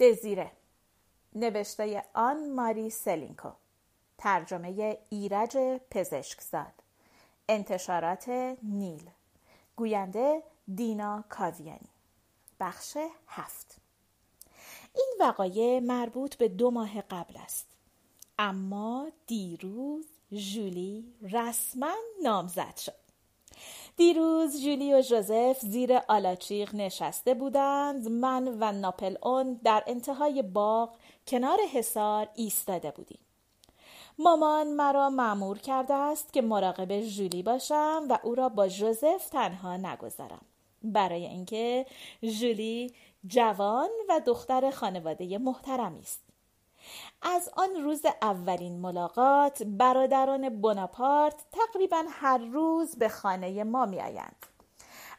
دزیره. نوشته آن ماری سلینکو. ترجمه ایرج پزشکزاد. انتشارات نیل. گوینده دینا کاویانی. بخش هفت. این وقایع مربوط به دو ماه قبل است. اما دیروز جولی رسما نامزد شد. دیروز جولی و ژوزف زیر آلاچیق نشسته بودند. من و ناپل اون در انتهای باغ کنار حصار ایستاده بودیم. مامان مرا معمور کرده است که مراقب ژولی باشم و او را با ژوزف تنها نگذارم. برای اینکه ژولی جوان و دختر خانواده محترمی است. از آن روز اولین ملاقات برادران بناپارت تقریبا هر روز به خانه ما می آیند.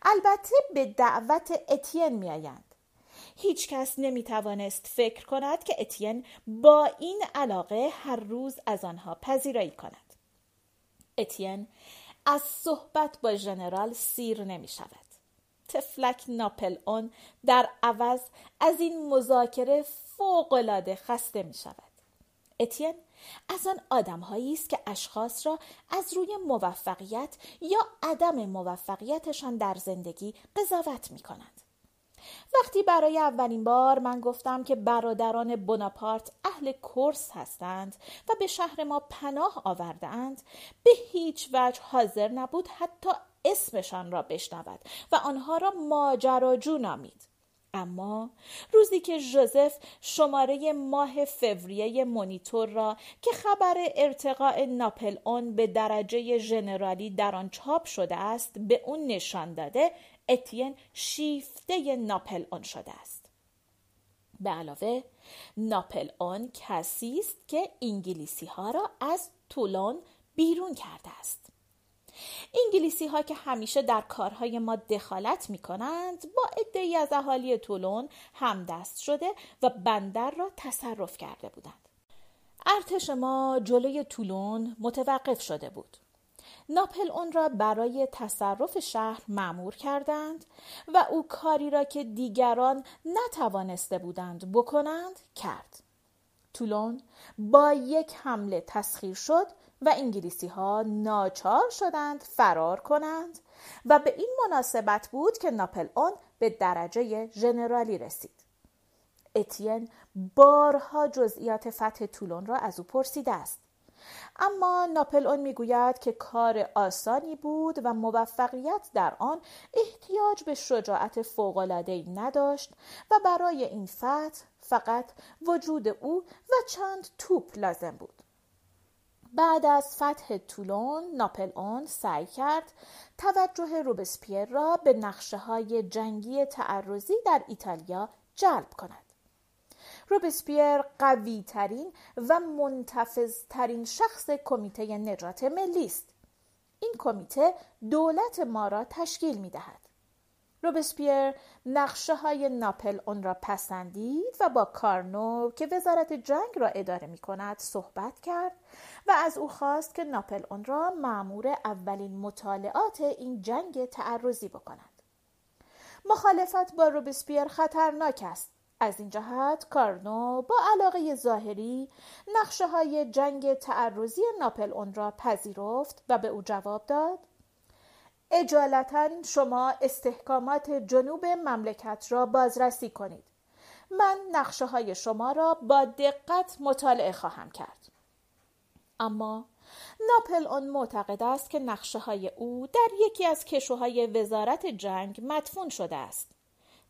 البته به دعوت اتین می آیند. هیچ کس نمی توانست فکر کند که اتین با این علاقه هر روز از آنها پذیرایی کند. اتین از صحبت با ژنرال سیر نمی شود. تفلک ناپل اون در عوض از این مذاکره فوقالعاده خسته می شود. اتین از آن آدمهایی است که اشخاص را از روی موفقیت یا عدم موفقیتشان در زندگی قضاوت می کند. وقتی برای اولین بار من گفتم که برادران بناپارت اهل کورس هستند و به شهر ما پناه آوردهاند به هیچ وجه حاضر نبود حتی اسمشان را بشنود و آنها را ماجراجو نامید اما روزی که ژوزف شماره ماه فوریه مونیتور را که خبر ارتقاء ناپل اون به درجه ژنرالی در آن چاپ شده است به اون نشان داده اتین شیفته ناپل اون شده است. به علاوه ناپل اون کسی است که انگلیسی ها را از تولون بیرون کرده است. انگلیسی ها که همیشه در کارهای ما دخالت می کنند با ادهی از اهالی تولون همدست شده و بندر را تصرف کرده بودند. ارتش ما جلوی تولون متوقف شده بود. ناپل اون را برای تصرف شهر معمور کردند و او کاری را که دیگران نتوانسته بودند بکنند کرد. تولون با یک حمله تسخیر شد و انگلیسی ها ناچار شدند فرار کنند و به این مناسبت بود که ناپل اون به درجه ژنرالی رسید. اتین بارها جزئیات فتح طولون را از او پرسیده است. اما ناپل اون می‌گوید که کار آسانی بود و موفقیت در آن احتیاج به شجاعت فوق‌العاده‌ای نداشت و برای این فتح فقط وجود او و چند توپ لازم بود. بعد از فتح تولون ناپل اون سعی کرد توجه روبسپیر را به نقشه های جنگی تعرضی در ایتالیا جلب کند. روبسپیر قوی ترین و منتفض ترین شخص کمیته نجات ملی است. این کمیته دولت ما را تشکیل می دهد. روبسپیر نقشه های ناپل اون را پسندید و با کارنو که وزارت جنگ را اداره می کند صحبت کرد و از او خواست که ناپل اون را معمور اولین مطالعات این جنگ تعرضی بکند. مخالفت با روبسپیر خطرناک است. از این جهت کارنو با علاقه ظاهری نقشه های جنگ تعرضی ناپل اون را پذیرفت و به او جواب داد اجالتا شما استحکامات جنوب مملکت را بازرسی کنید. من نقشه های شما را با دقت مطالعه خواهم کرد. اما ناپل اون معتقد است که نقشه های او در یکی از کشوهای وزارت جنگ مدفون شده است.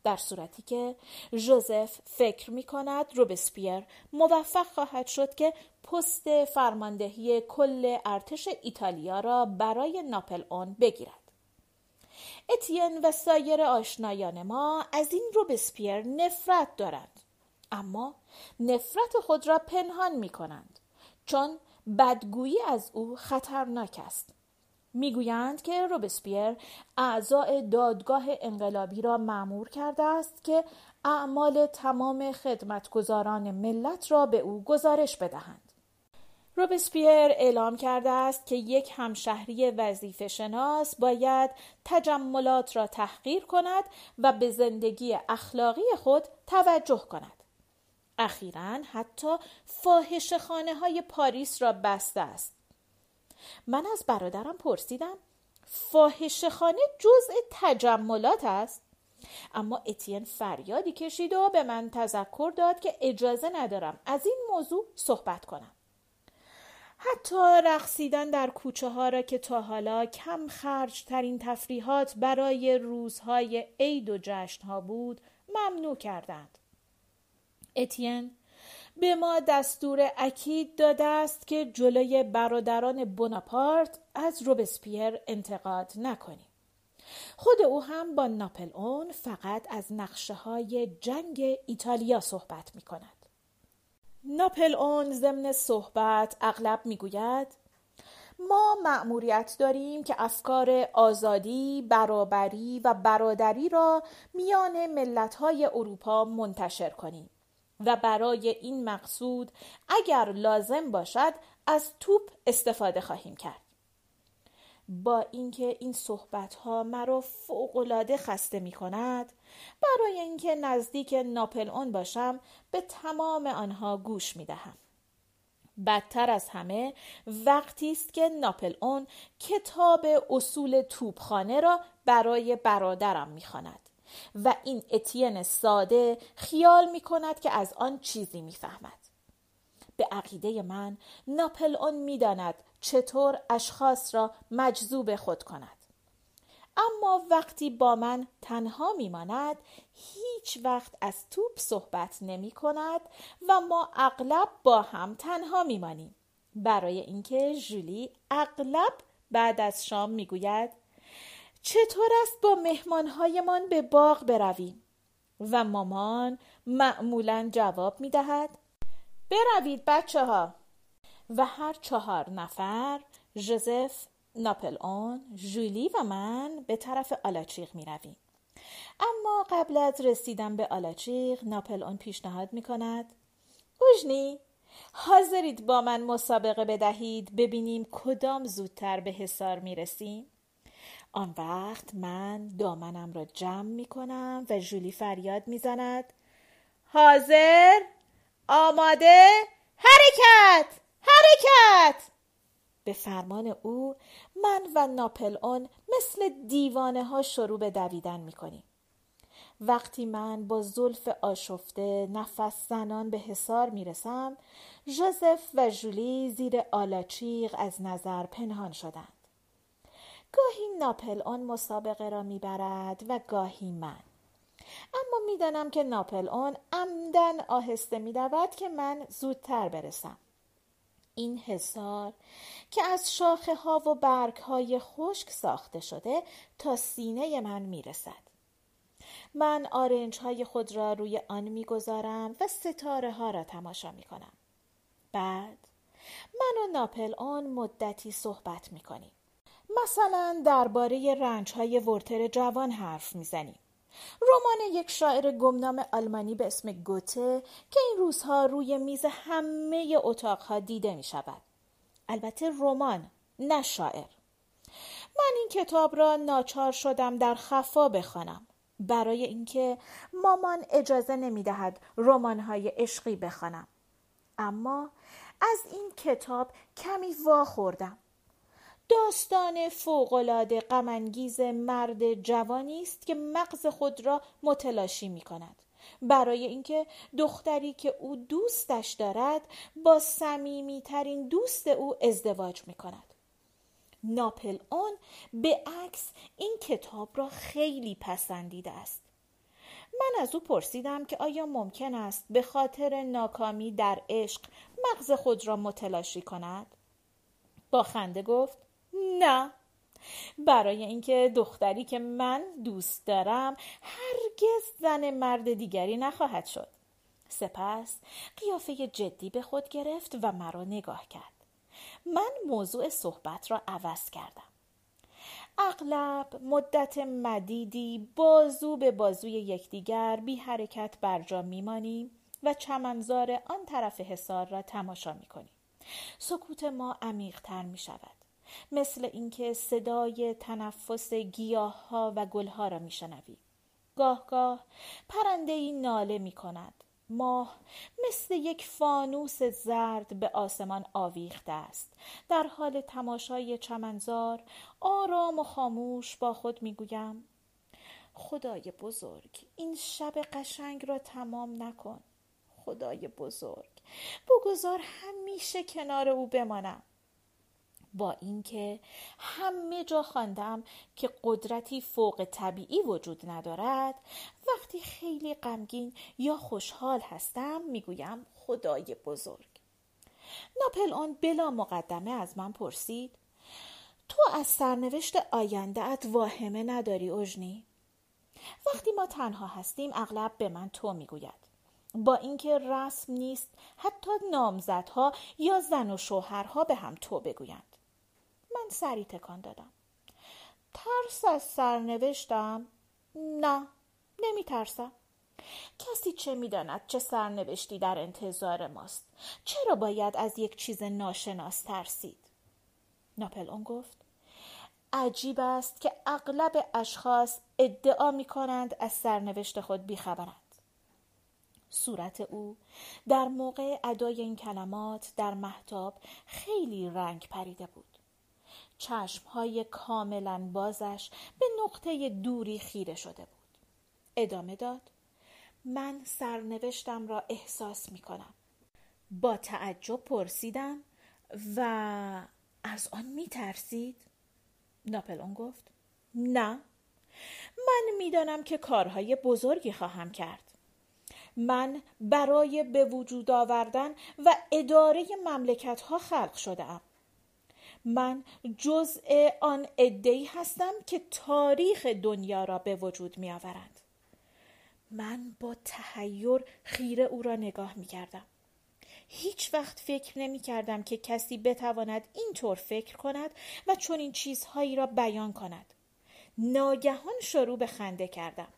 در صورتی که ژوزف فکر می کند روبسپیر موفق خواهد شد که پست فرماندهی کل ارتش ایتالیا را برای ناپل اون بگیرد. اتین و سایر آشنایان ما از این روبسپیر نفرت دارند. اما نفرت خود را پنهان می کنند چون بدگویی از او خطرناک است. می‌گویند که روبسپیر اعضای دادگاه انقلابی را معمور کرده است که اعمال تمام خدمتگزاران ملت را به او گزارش بدهند. روبسپیر اعلام کرده است که یک همشهری وظیفه شناس باید تجملات را تحقیر کند و به زندگی اخلاقی خود توجه کند. اخیرا حتی فاحش خانه های پاریس را بسته است. من از برادرم پرسیدم فاحش خانه جزء تجملات است؟ اما اتین فریادی کشید و به من تذکر داد که اجازه ندارم از این موضوع صحبت کنم. حتی رقصیدن در کوچه ها را که تا حالا کم خرج ترین تفریحات برای روزهای عید و جشن ها بود ممنوع کردند. اتین به ما دستور اکید داده است که جلوی برادران بوناپارت از روبسپیر انتقاد نکنیم. خود او هم با ناپل اون فقط از نقشه های جنگ ایتالیا صحبت می کند. ناپل اون ضمن صحبت اغلب می‌گوید ما مأموریت داریم که افکار آزادی، برابری و برادری را میان ملت‌های اروپا منتشر کنیم و برای این مقصود اگر لازم باشد از توپ استفاده خواهیم کرد. با اینکه این صحبت ها مرا فوقالعاده خسته می کند برای اینکه نزدیک ناپل اون باشم به تمام آنها گوش می دهم. بدتر از همه وقتی است که ناپل اون کتاب اصول توپخانه را برای برادرم می‌خواند و این اتین ساده خیال می کند که از آن چیزی می‌فهمد به عقیده من ناپل اون می‌داند چطور اشخاص را مجذوب خود کند اما وقتی با من تنها میماند هیچ وقت از توپ صحبت نمی کند و ما اغلب با هم تنها میمانیم. برای اینکه جولی اغلب بعد از شام می‌گوید چطور است با مهمانهایمان به باغ برویم؟ و مامان معمولا جواب می دهد بروید بچه ها و هر چهار نفر ژوزف ناپل اون، جولی و من به طرف آلاچیق می رویم. اما قبل از رسیدن به آلاچیق ناپل اون پیشنهاد می کند اوژنی حاضرید با من مسابقه بدهید؟ ببینیم کدام زودتر به حصار می رسیم؟ آن وقت من دامنم را جمع می کنم و جولی فریاد می زند حاضر؟ آماده؟ حرکت! حرکت! به فرمان او من و ناپل اون مثل دیوانه ها شروع به دویدن می کنیم. وقتی من با زلف آشفته نفس زنان به حصار می رسم جوزف و جولی زیر آلاچیق از نظر پنهان شدند. گاهی ناپل اون مسابقه را می‌برد و گاهی من. اما می‌دانم که ناپل اون عمدن آهسته میدود که من زودتر برسم. این حصار که از شاخه ها و برگ های خشک ساخته شده تا سینه من می‌رسد. من آرنج های خود را روی آن می‌گذارم و ستاره ها را تماشا می کنم. بعد من و ناپل آن مدتی صحبت می کنیم. مثلا درباره رنج های ورتر جوان حرف می‌زنیم. رمان یک شاعر گمنام آلمانی به اسم گوته که این روزها روی میز همه اتاقها دیده می شود. البته رمان نه شاعر. من این کتاب را ناچار شدم در خفا بخوانم برای اینکه مامان اجازه نمی دهد رمان های عشقی بخوانم. اما از این کتاب کمی وا خوردم. داستان فوقالعاده غمانگیز مرد جوانی است که مغز خود را متلاشی می کند برای اینکه دختری که او دوستش دارد با صمیمیترین دوست او ازدواج می کند ناپل اون به عکس این کتاب را خیلی پسندیده است. من از او پرسیدم که آیا ممکن است به خاطر ناکامی در عشق مغز خود را متلاشی کند؟ با خنده گفت نه. برای اینکه دختری که من دوست دارم هرگز زن مرد دیگری نخواهد شد. سپس قیافه جدی به خود گرفت و مرا نگاه کرد. من موضوع صحبت را عوض کردم. اغلب مدت مدیدی بازو به بازوی یکدیگر بی حرکت بر جا میمانیم و چمنزار آن طرف حصار را تماشا می‌کنیم سکوت ما عمیقتر می شود. مثل اینکه صدای تنفس گیاه ها و گل ها را میشنوی. گاه گاه پرنده ای ناله می کند ماه مثل یک فانوس زرد به آسمان آویخته است. در حال تماشای چمنزار آرام و خاموش با خود می‌گویم خدای بزرگ این شب قشنگ را تمام نکن. خدای بزرگ بگذار همیشه کنار او بمانم. با اینکه همه جا خواندم که قدرتی فوق طبیعی وجود ندارد. وقتی خیلی غمگین یا خوشحال هستم می‌گویم خدای بزرگ. ناپل آن بلا مقدمه از من پرسید تو از سرنوشت آیندهت واهمه نداری اجنی وقتی ما تنها هستیم اغلب به من تو می‌گوید. با اینکه رسم نیست حتی نامزدها یا زن و شوهرها به هم تو بگویند. سری تکان دادم. ترس از سرنوشتم؟ نه نمی ترسم کسی چه می‌داند چه سرنوشتی در انتظار ماست؟ چرا باید از یک چیز ناشناس ترسید؟ ناپل اون گفت عجیب است که اغلب اشخاص ادعا می کنند از سرنوشت خود بیخبرند. صورت او در موقع ادای این کلمات در محتاب خیلی رنگ پریده بود. چشمهای کاملا بازش به نقطه دوری خیره شده بود ادامه داد من سرنوشتم را احساس می کنم با تعجب پرسیدم و از آن می ترسید؟ ناپلون گفت نه من می‌دانم که کارهای بزرگی خواهم کرد من برای به وجود آوردن و اداره مملکت ها خلق شده. من جزء آن ادهی هستم که تاریخ دنیا را به وجود می آورند. من با تحیر خیره او را نگاه می کردم. هیچ وقت فکر نمی کردم که کسی بتواند اینطور فکر کند و چون این چیزهایی را بیان کند. ناگهان شروع به خنده کردم.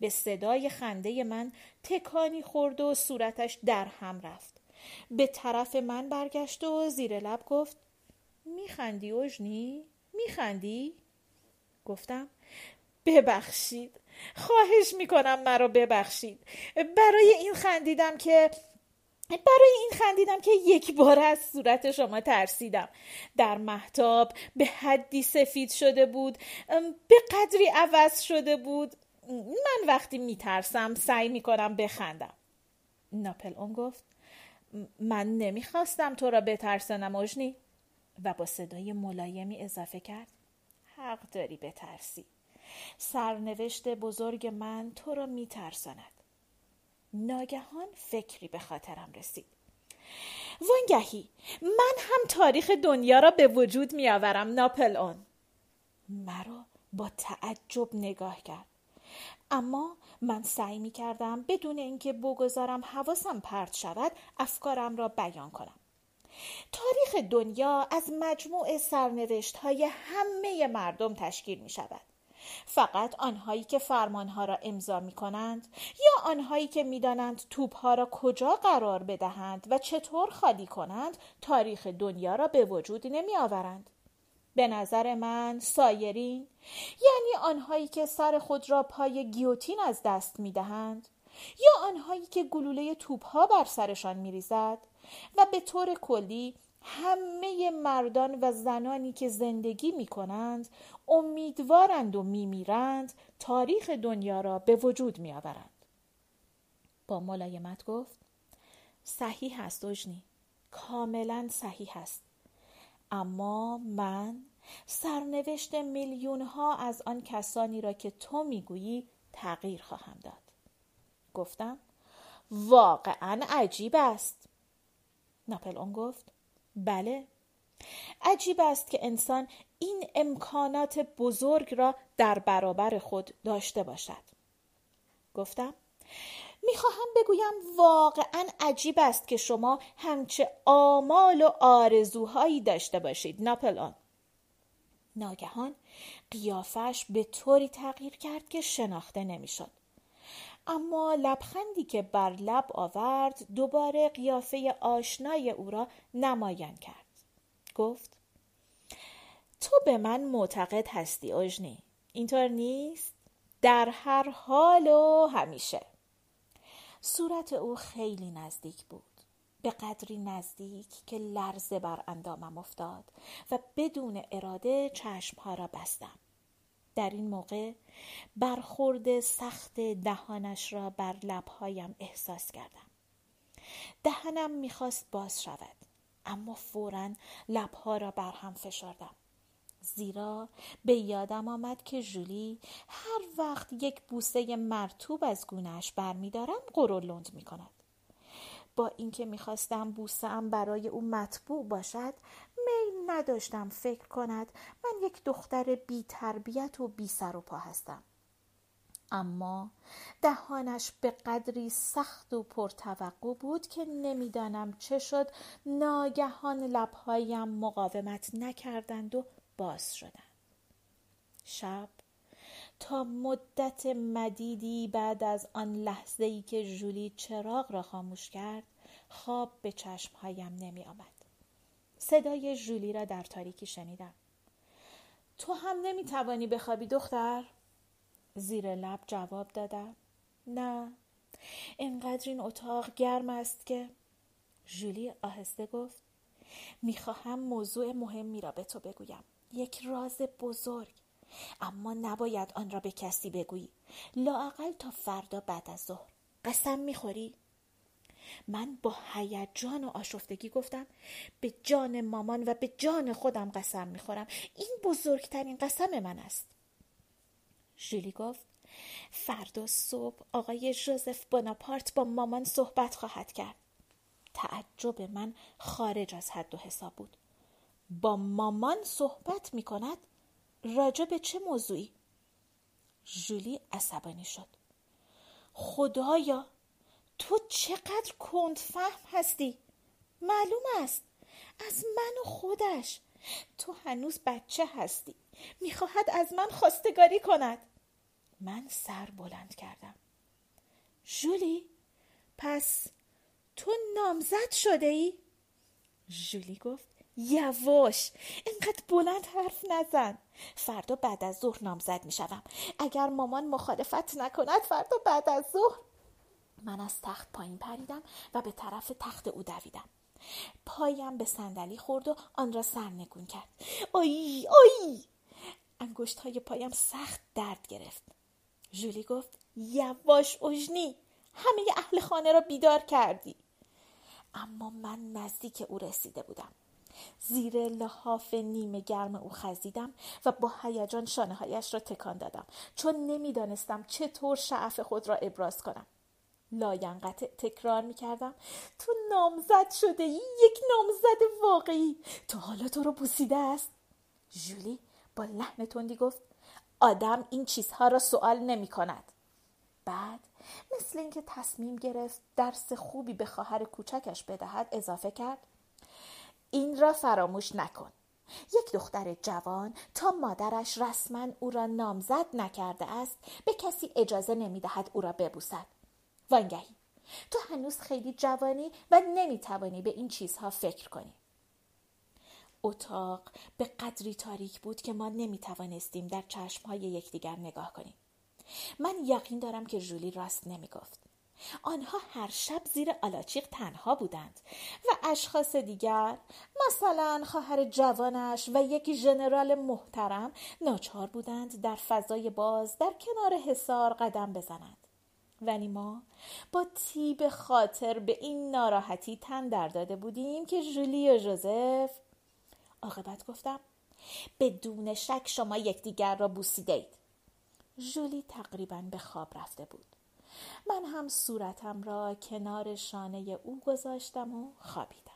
به صدای خنده من تکانی خورد و صورتش در هم رفت. به طرف من برگشت و زیر لب گفت میخندی اوژنی؟ میخندی؟ گفتم ببخشید. خواهش می‌کنم مرا ببخشید. برای این خندیدم که برای این خندیدم که یک بار از صورت شما ترسیدم. در محتاب به حدی سفید شده بود به قدری عوض شده بود. من وقتی میترسم سعی می‌کنم بخندم. ناپل اون گفت من نمی‌خواستم تو را بترسنم اجنی و با صدای ملایمی اضافه کرد. حق داری بترسی. سرنوشت بزرگ من تو را میترساند. ناگهان فکری به خاطرم رسید. وانگهی من هم تاریخ دنیا را به وجود میآورم ناپل اون. مرا با تعجب نگاه کرد. اما من سعی می کردم بدون اینکه بگذارم حواسم پرت شود افکارم را بیان کنم. تاریخ دنیا از مجموع سرنوشت های همه مردم تشکیل می شود. فقط آنهایی که فرمانها را امضا می کنند یا آنهایی که می دانند توپها را کجا قرار بدهند و چطور خالی کنند تاریخ دنیا را به وجود نمی آورند. به نظر من سایرین یعنی آنهایی که سر خود را پای گیوتین از دست می دهند یا آنهایی که گلوله توپها بر سرشان می ریزد و به طور کلی همه مردان و زنانی که زندگی می کنند امیدوارند و می میرند تاریخ دنیا را به وجود می آورند. با ملایمت گفت صحیح است اجنی کاملا صحیح است. اما من سرنوشت میلیون ها از آن کسانی را که تو می‌گویی تغییر خواهم داد. گفتم واقعا عجیب است. ناپل اون گفت. بله. عجیب است که انسان این امکانات بزرگ را در برابر خود داشته باشد. گفتم می‌خواهم بگویم واقعا عجیب است که شما همچه آمال و آرزوهایی داشته باشید ناپل آن ناگهان قیافش به طوری تغییر کرد که شناخته نمی‌شد. اما لبخندی که بر لب آورد دوباره قیافه آشنای او را نمایان کرد. گفت تو به من معتقد هستی اجنی اینطور نیست؟ در هر حال و همیشه. صورت او خیلی نزدیک بود. به قدری نزدیک که لرزه بر اندامم افتاد و بدون اراده چشمها را بستم. در این موقع برخورد سخت دهانش را بر لبهایم احساس کردم دهنم می‌خواست باز شود اما فورا لبها را بر هم فشردم زیرا به یادم آمد که جولی هر وقت یک بوسه مرتوب از گونهش برمیدارم قرولند می کند. با اینکه می‌خواستم بوسم برای او مطبوع باشد میل نداشتم فکر کند من یک دختر بی تربیت و بی سر و پا هستم. اما دهانش به قدری سخت و پرتوقع بود که نمی‌دانم چه شد ناگهان لبهایم مقاومت نکردند و باز شدند. شب تا مدت مدیدی بعد از آن لحظه ای که جولی چراغ را خاموش کرد خواب به چشمهایم نمی آمد. صدای جولی را در تاریکی شنیدم. تو هم نمی توانی بخوابی دختر؟ زیر لب جواب دادم. نه اینقدر این اتاق گرم است که جولی آهسته گفت می‌خواهم موضوع مهمی را به تو بگویم یک راز بزرگ اما نباید آن را به کسی بگویی. لااقل تا فردا بعد از ظهر. قسم می‌خوری؟ من با هیجان و آشفتگی گفتم به جان مامان و به جان خودم قسم می‌خورم. این بزرگترین قسم من است. ژولی گفت فردا صبح آقای جوزف بناپارت با مامان صحبت خواهد کرد. تعجب من خارج از حد و حساب بود. با مامان صحبت می کند راجع به چه موضوعی؟ جولی عصبانی شد. خدایا تو چقدر کند فهم هستی؟ معلوم است. از من و خودش. تو هنوز بچه هستی. می‌خواهد از من خواستگاری کند. من سر بلند کردم. جولی پس تو نامزد شده ای؟ جولی گفت یواش. اینقدر بلند حرف نزن. فردا بعد از ظهر نامزد می شدم. اگر مامان مخالفت نکند فردا بعد از ظهر. من از تخت پایین پریدم و به طرف تخت او دویدم. پایم به صندلی خورد و آن را سرنگون کرد. آی آی! انگشت های پایم سخت درد گرفت. جولی گفت یواش اجنی همه اهل خانه را بیدار کردی. اما من نزدیک او رسیده بودم. زیر لحاف نیمه گرم او خزیدم و با هیجان شانه هایش را تکان دادم. چون نمی‌دانستم چطور شعف خود را ابراز کنم. لاینقطع تکرار می کردم تو نامزد شده ای یک نامزد واقعی. تو حالا تو رو بوسیده است. جولی با لحن تندی گفت آدم این چیزها را سوال نمی کند بعد مثل اینکه تصمیم گرفت درس خوبی به خواهر کوچکش بدهد اضافه کرد این را فراموش نکن. یک دختر جوان تا مادرش رسما او را نامزد نکرده است به کسی اجازه نمی‌دهد او را ببوسد. وانگهی. تو هنوز خیلی جوانی و نمی‌توانی به این چیزها فکر کنی. اتاق به قدری تاریک بود که ما نمی‌توانستیم در چشمهای یکدیگر نگاه کنیم. من یقین دارم که جولی راست نمی‌گفت. آنها هر شب زیر آلاچیق تنها بودند و اشخاص دیگر مثلا خواهر جوانش و یک ژنرال محترم ناچار بودند در فضای باز در کنار حصار قدم بزنند. ولی ما با تیب خاطر به این ناراحتی تن در داده بودیم که جولی و جوزف عاقبت گفتم بدون شک شما یکدیگر را بوسیدید جولی تقریبا به خواب رفته بود. من هم صورتم را کنار شانه او گذاشتم و خوابیدم.